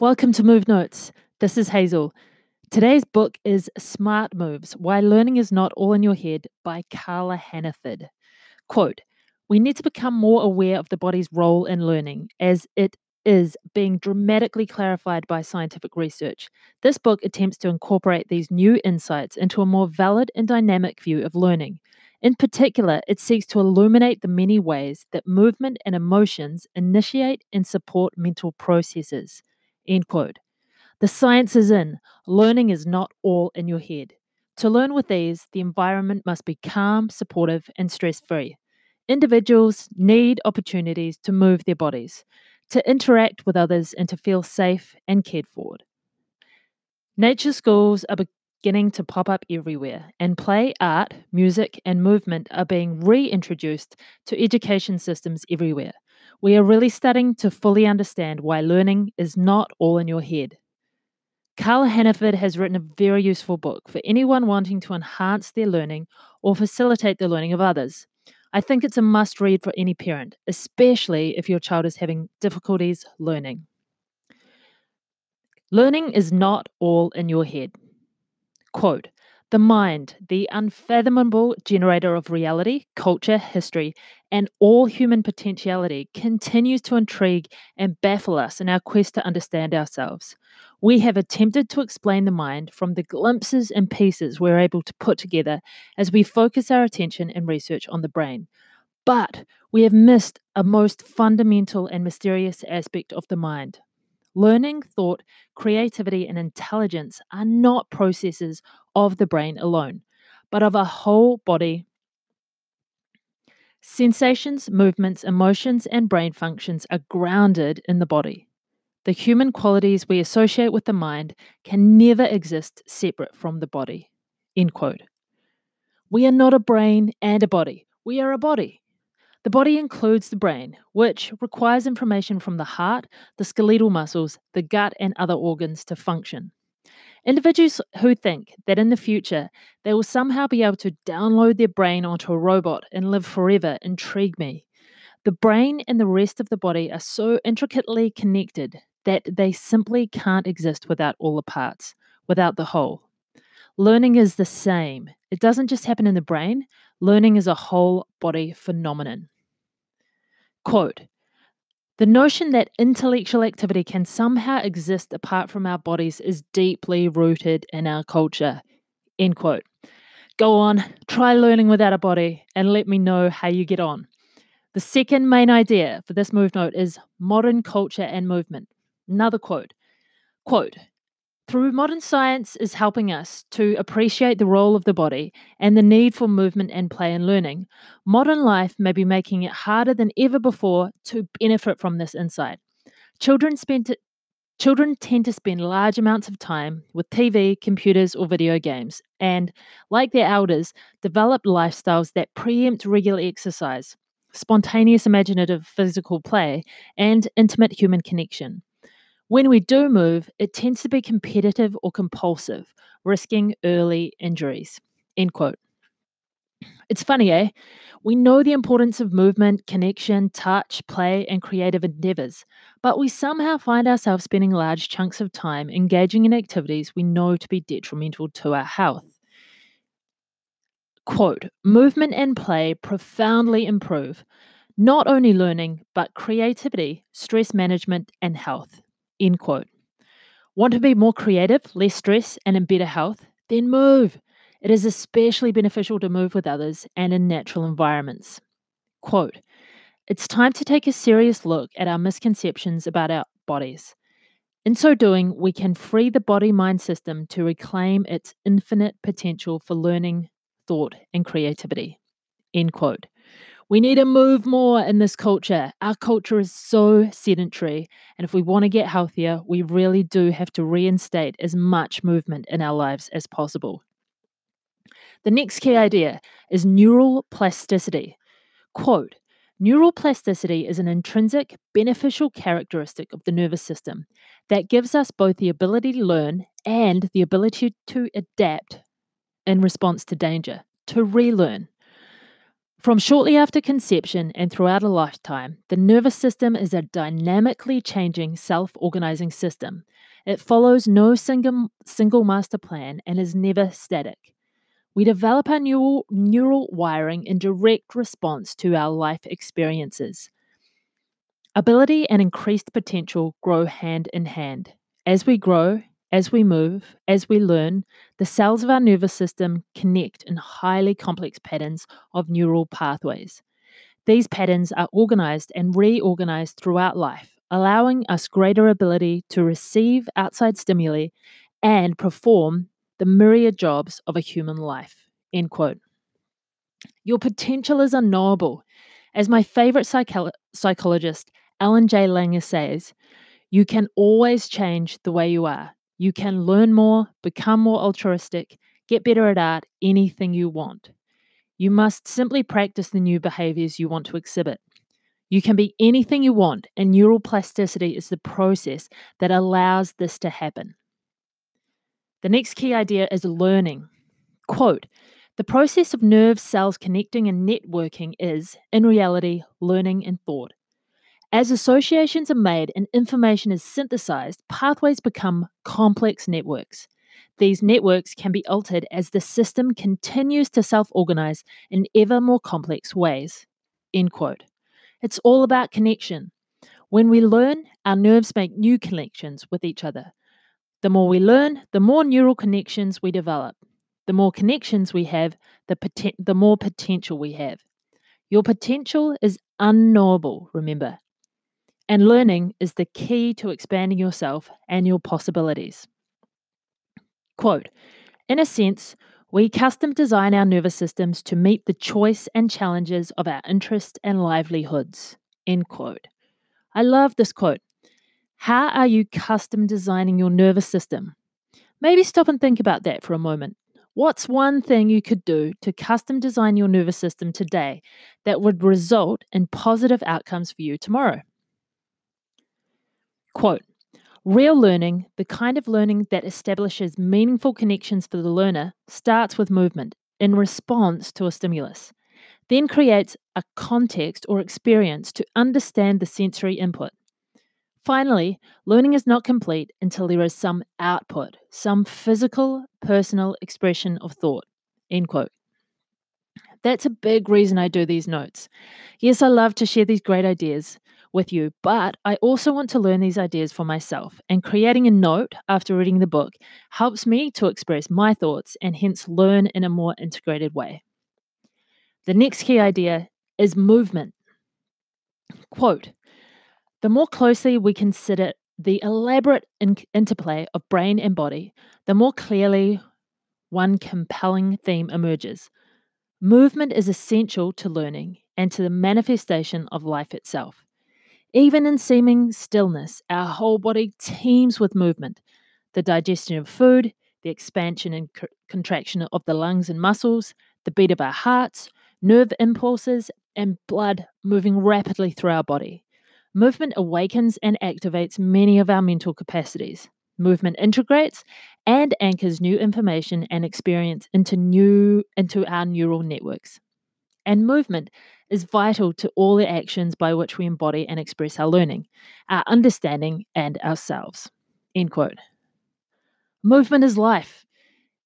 Welcome to Move Notes. This is Hazel. Today's book is Smart Moves Why Learning is Not All in Your Head by Carla Hannaford. Quote We need to become more aware of the body's role in learning as it is being dramatically clarified by scientific research. This book attempts to incorporate these new insights into a more valid and dynamic view of learning. In particular, it seeks to illuminate the many ways that movement and emotions initiate and support mental processes. End quote. The science is in. Learning is not all in your head. To learn with ease, the environment must be calm, supportive, and stress free. Individuals need opportunities to move their bodies, to interact with others, and to feel safe and cared for. Nature schools are beginning to pop up everywhere, and play, art, music, and movement are being reintroduced to education systems everywhere we are really starting to fully understand why learning is not all in your head. Carla Hannaford has written a very useful book for anyone wanting to enhance their learning or facilitate the learning of others. I think it's a must read for any parent, especially if your child is having difficulties learning. Learning is not all in your head. Quote the mind, the unfathomable generator of reality, culture, history, and all human potentiality, continues to intrigue and baffle us in our quest to understand ourselves. We have attempted to explain the mind from the glimpses and pieces we're able to put together as we focus our attention and research on the brain. But we have missed a most fundamental and mysterious aspect of the mind Learning, thought, creativity, and intelligence are not processes of the brain alone, but of a whole body. Sensations, movements, emotions, and brain functions are grounded in the body. The human qualities we associate with the mind can never exist separate from the body. End quote. We are not a brain and a body. We are a body. The body includes the brain, which requires information from the heart, the skeletal muscles, the gut, and other organs to function. Individuals who think that in the future they will somehow be able to download their brain onto a robot and live forever intrigue me. The brain and the rest of the body are so intricately connected that they simply can't exist without all the parts, without the whole. Learning is the same. It doesn't just happen in the brain, learning is a whole body phenomenon. Quote The notion that intellectual activity can somehow exist apart from our bodies is deeply rooted in our culture. End quote. Go on, try learning without a body, and let me know how you get on. The second main idea for this move note is modern culture and movement. Another quote. Quote, through modern science is helping us to appreciate the role of the body and the need for movement and play and learning. Modern life may be making it harder than ever before to benefit from this insight. Children spend Children tend to spend large amounts of time with TV, computers, or video games, and, like their elders, develop lifestyles that preempt regular exercise, spontaneous imaginative physical play, and intimate human connection. When we do move, it tends to be competitive or compulsive, risking early injuries. End quote. It's funny, eh? We know the importance of movement, connection, touch, play, and creative endeavors, but we somehow find ourselves spending large chunks of time engaging in activities we know to be detrimental to our health. Quote Movement and play profoundly improve not only learning, but creativity, stress management, and health. End quote. Want to be more creative, less stress, and in better health? Then move. It is especially beneficial to move with others and in natural environments. Quote It's time to take a serious look at our misconceptions about our bodies. In so doing, we can free the body mind system to reclaim its infinite potential for learning, thought, and creativity. End quote. We need to move more in this culture. Our culture is so sedentary. And if we want to get healthier, we really do have to reinstate as much movement in our lives as possible. The next key idea is neural plasticity. Quote Neural plasticity is an intrinsic, beneficial characteristic of the nervous system that gives us both the ability to learn and the ability to adapt in response to danger, to relearn. From shortly after conception and throughout a lifetime, the nervous system is a dynamically changing self organizing system. It follows no single, single master plan and is never static. We develop our neural, neural wiring in direct response to our life experiences. Ability and increased potential grow hand in hand. As we grow, as we move, as we learn, the cells of our nervous system connect in highly complex patterns of neural pathways. These patterns are organized and reorganized throughout life, allowing us greater ability to receive outside stimuli and perform the myriad jobs of a human life. End quote. Your potential is unknowable. As my favorite psycho- psychologist, Ellen J. Langer, says, you can always change the way you are. You can learn more, become more altruistic, get better at art, anything you want. You must simply practice the new behaviors you want to exhibit. You can be anything you want, and neural plasticity is the process that allows this to happen. The next key idea is learning. Quote The process of nerve cells connecting and networking is, in reality, learning and thought. As associations are made and information is synthesized, pathways become complex networks. These networks can be altered as the system continues to self organize in ever more complex ways. End quote. It's all about connection. When we learn, our nerves make new connections with each other. The more we learn, the more neural connections we develop. The more connections we have, the, poten- the more potential we have. Your potential is unknowable, remember and learning is the key to expanding yourself and your possibilities. Quote In a sense, we custom design our nervous systems to meet the choice and challenges of our interests and livelihoods. End quote. I love this quote. How are you custom designing your nervous system? Maybe stop and think about that for a moment. What's one thing you could do to custom design your nervous system today that would result in positive outcomes for you tomorrow? Quote Real learning, the kind of learning that establishes meaningful connections for the learner, starts with movement in response to a stimulus, then creates a context or experience to understand the sensory input. Finally, learning is not complete until there is some output, some physical, personal expression of thought. End quote. That's a big reason I do these notes. Yes, I love to share these great ideas, with you, but I also want to learn these ideas for myself. And creating a note after reading the book helps me to express my thoughts and hence learn in a more integrated way. The next key idea is movement. Quote The more closely we consider the elaborate in- interplay of brain and body, the more clearly one compelling theme emerges. Movement is essential to learning and to the manifestation of life itself. Even in seeming stillness, our whole body teems with movement. The digestion of food, the expansion and c- contraction of the lungs and muscles, the beat of our hearts, nerve impulses, and blood moving rapidly through our body. Movement awakens and activates many of our mental capacities. Movement integrates and anchors new information and experience into new into our neural networks. And movement is vital to all the actions by which we embody and express our learning, our understanding, and ourselves. End quote. Movement is life.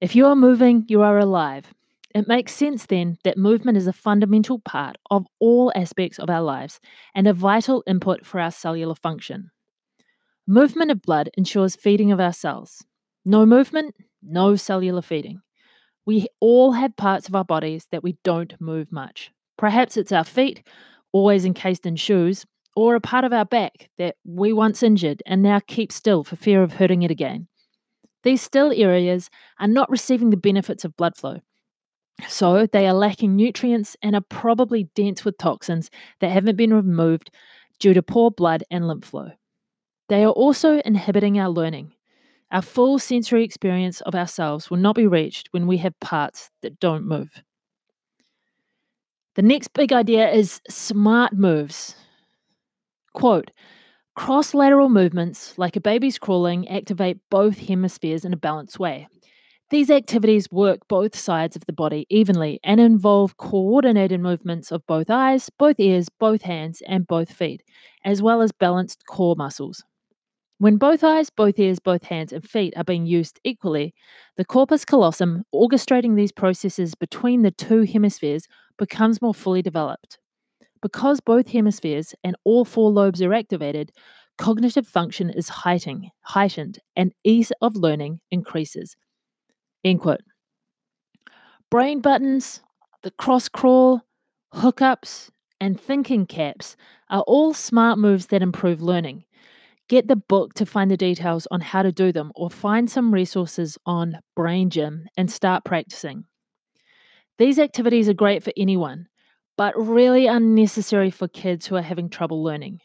If you are moving, you are alive. It makes sense then that movement is a fundamental part of all aspects of our lives and a vital input for our cellular function. Movement of blood ensures feeding of our cells. No movement, no cellular feeding. We all have parts of our bodies that we don't move much. Perhaps it's our feet, always encased in shoes, or a part of our back that we once injured and now keep still for fear of hurting it again. These still areas are not receiving the benefits of blood flow. So they are lacking nutrients and are probably dense with toxins that haven't been removed due to poor blood and lymph flow. They are also inhibiting our learning. Our full sensory experience of ourselves will not be reached when we have parts that don't move. The next big idea is smart moves. Quote Cross lateral movements, like a baby's crawling, activate both hemispheres in a balanced way. These activities work both sides of the body evenly and involve coordinated movements of both eyes, both ears, both hands, and both feet, as well as balanced core muscles. When both eyes, both ears, both hands, and feet are being used equally, the corpus callosum, orchestrating these processes between the two hemispheres, becomes more fully developed. Because both hemispheres and all four lobes are activated, cognitive function is heightened, heightened and ease of learning increases. End quote. Brain buttons, the cross crawl, hookups, and thinking caps are all smart moves that improve learning. Get the book to find the details on how to do them, or find some resources on Brain Gym and start practicing. These activities are great for anyone, but really unnecessary for kids who are having trouble learning.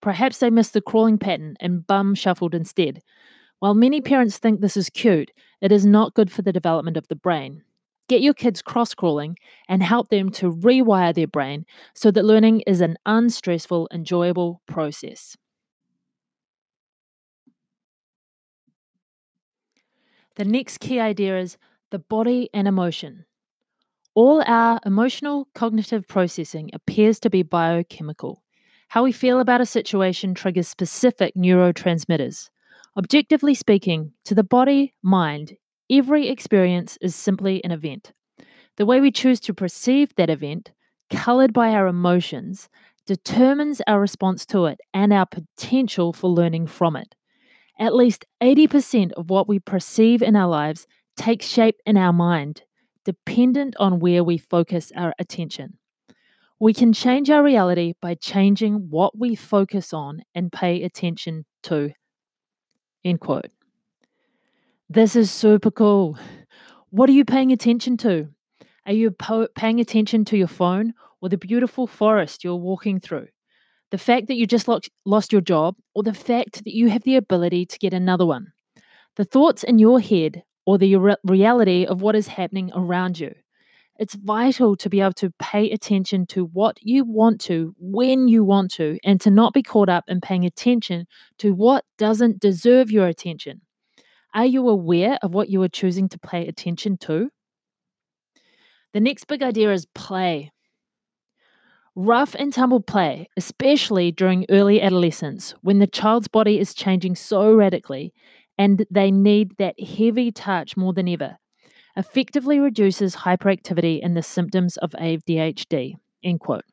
Perhaps they missed the crawling pattern and bum shuffled instead. While many parents think this is cute, it is not good for the development of the brain. Get your kids cross crawling and help them to rewire their brain so that learning is an unstressful, enjoyable process. The next key idea is the body and emotion. All our emotional cognitive processing appears to be biochemical. How we feel about a situation triggers specific neurotransmitters. Objectively speaking, to the body mind, every experience is simply an event. The way we choose to perceive that event, colored by our emotions, determines our response to it and our potential for learning from it. At least 80% of what we perceive in our lives takes shape in our mind, dependent on where we focus our attention. We can change our reality by changing what we focus on and pay attention to. End quote. This is super cool. What are you paying attention to? Are you po- paying attention to your phone or the beautiful forest you're walking through? The fact that you just lost, lost your job or the fact that you have the ability to get another one? The thoughts in your head or the re- reality of what is happening around you? It's vital to be able to pay attention to what you want to, when you want to, and to not be caught up in paying attention to what doesn't deserve your attention. Are you aware of what you are choosing to pay attention to? The next big idea is play. Rough and tumble play, especially during early adolescence when the child's body is changing so radically and they need that heavy touch more than ever, effectively reduces hyperactivity and the symptoms of ADHD. End quote.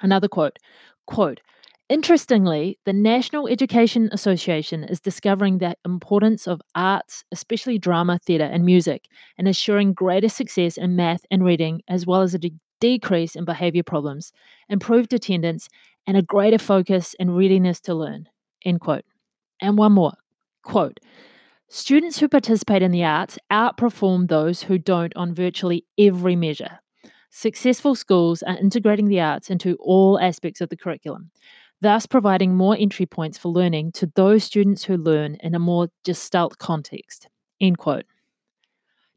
Another quote, quote, Interestingly, the National Education Association is discovering the importance of arts, especially drama, theatre, and music, and assuring greater success in math and reading, as well as a de- decrease in behaviour problems, improved attendance, and a greater focus and readiness to learn. End quote. And one more quote Students who participate in the arts outperform those who don't on virtually every measure. Successful schools are integrating the arts into all aspects of the curriculum, thus providing more entry points for learning to those students who learn in a more gestalt context. End quote.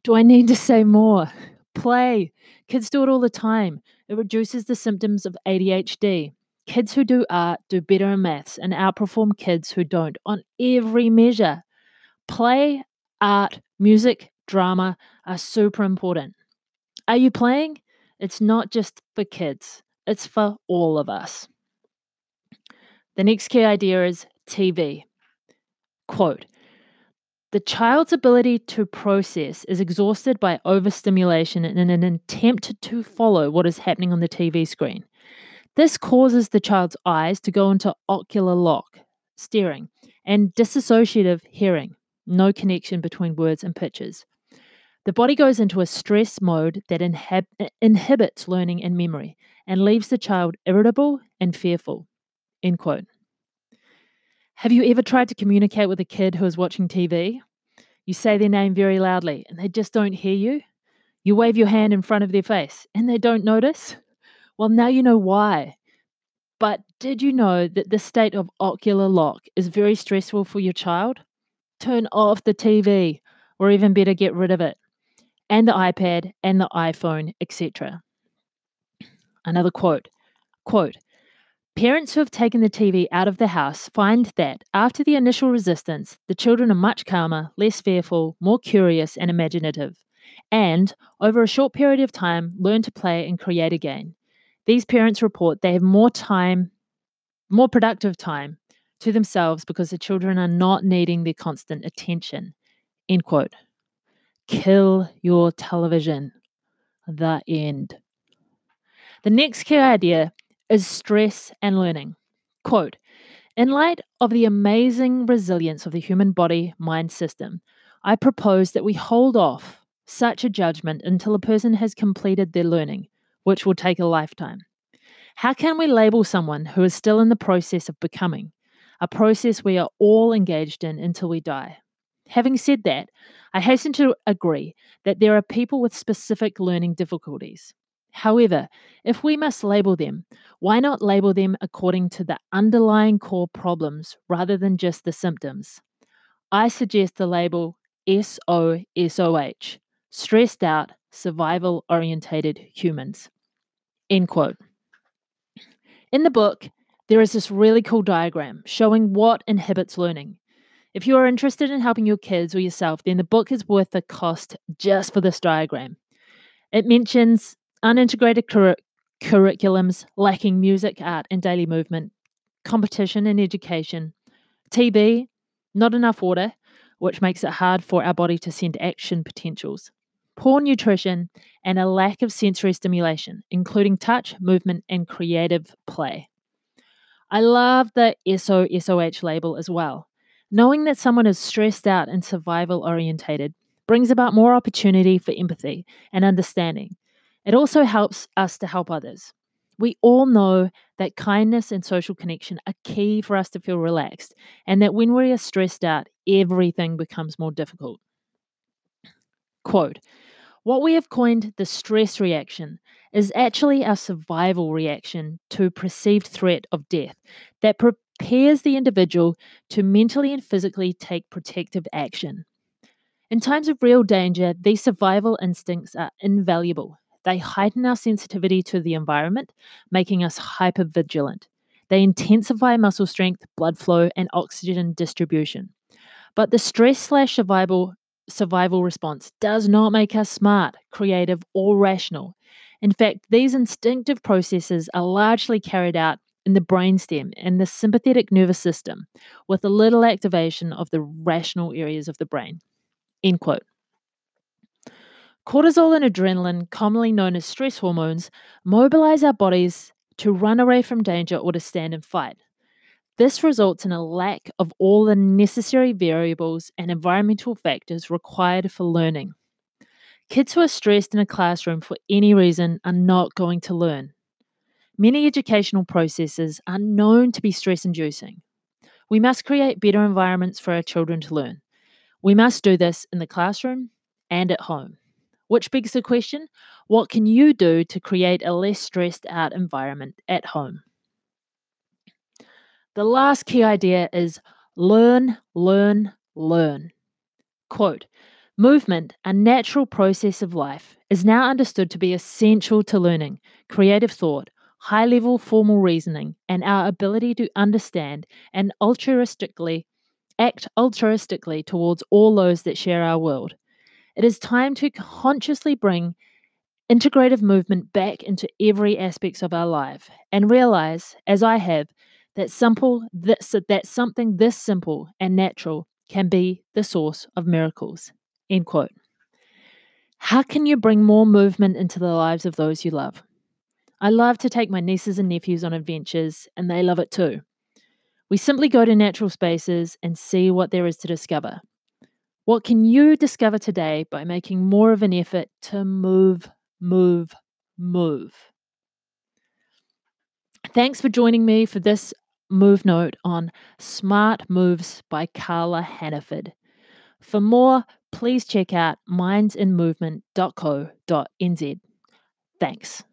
Do I need to say more? Play. Kids do it all the time. It reduces the symptoms of ADHD. Kids who do art do better in maths and outperform kids who don't on every measure. Play, art, music, drama are super important. Are you playing? It's not just for kids, it's for all of us. The next key idea is TV. Quote The child's ability to process is exhausted by overstimulation in an attempt to follow what is happening on the TV screen. This causes the child's eyes to go into ocular lock, staring, and dissociative hearing no connection between words and pictures. The body goes into a stress mode that inhab- inhibits learning and memory and leaves the child irritable and fearful. End quote. Have you ever tried to communicate with a kid who is watching TV? You say their name very loudly and they just don't hear you. You wave your hand in front of their face and they don't notice. Well, now you know why. But did you know that the state of ocular lock is very stressful for your child? turn off the TV, or even better, get rid of it, and the iPad and the iPhone, etc. Another quote quote, Parents who have taken the TV out of the house find that after the initial resistance, the children are much calmer, less fearful, more curious, and imaginative, and over a short period of time, learn to play and create again. These parents report they have more time, more productive time to themselves because the children are not needing their constant attention. End quote. Kill your television. The end. The next key idea is stress and learning. Quote In light of the amazing resilience of the human body mind system, I propose that we hold off such a judgment until a person has completed their learning, which will take a lifetime. How can we label someone who is still in the process of becoming, a process we are all engaged in until we die? Having said that, I hasten to agree that there are people with specific learning difficulties. However, if we must label them, why not label them according to the underlying core problems rather than just the symptoms? I suggest the label SOSOH, stressed out, survival orientated humans. End quote. In the book, there is this really cool diagram showing what inhibits learning. If you are interested in helping your kids or yourself, then the book is worth the cost just for this diagram. It mentions unintegrated cur- curriculums lacking music, art, and daily movement, competition and education, TV, not enough water, which makes it hard for our body to send action potentials, poor nutrition, and a lack of sensory stimulation, including touch, movement, and creative play. I love the SOSOH label as well. Knowing that someone is stressed out and survival orientated brings about more opportunity for empathy and understanding, it also helps us to help others. We all know that kindness and social connection are key for us to feel relaxed, and that when we are stressed out, everything becomes more difficult. Quote What we have coined the stress reaction is actually our survival reaction to perceived threat of death that prepares the individual to mentally and physically take protective action. In times of real danger, these survival instincts are invaluable they heighten our sensitivity to the environment, making us hypervigilant. They intensify muscle strength, blood flow, and oxygen distribution. But the stress slash survival survival response does not make us smart, creative, or rational. In fact, these instinctive processes are largely carried out in the brainstem and the sympathetic nervous system, with a little activation of the rational areas of the brain. End quote. Cortisol and adrenaline, commonly known as stress hormones, mobilize our bodies to run away from danger or to stand and fight. This results in a lack of all the necessary variables and environmental factors required for learning. Kids who are stressed in a classroom for any reason are not going to learn. Many educational processes are known to be stress inducing. We must create better environments for our children to learn. We must do this in the classroom and at home. Which begs the question what can you do to create a less stressed out environment at home? The last key idea is learn, learn, learn. Quote Movement, a natural process of life, is now understood to be essential to learning, creative thought, high level formal reasoning, and our ability to understand and altruistically act altruistically towards all those that share our world. It is time to consciously bring integrative movement back into every aspects of our life and realize, as I have, that simple this, that something this simple and natural can be the source of miracles. End quote. How can you bring more movement into the lives of those you love? I love to take my nieces and nephews on adventures, and they love it too. We simply go to natural spaces and see what there is to discover. What can you discover today by making more of an effort to move, move, move? Thanks for joining me for this move note on Smart Moves by Carla Hannaford. For more, please check out mindsinmovement.co.nz. Thanks.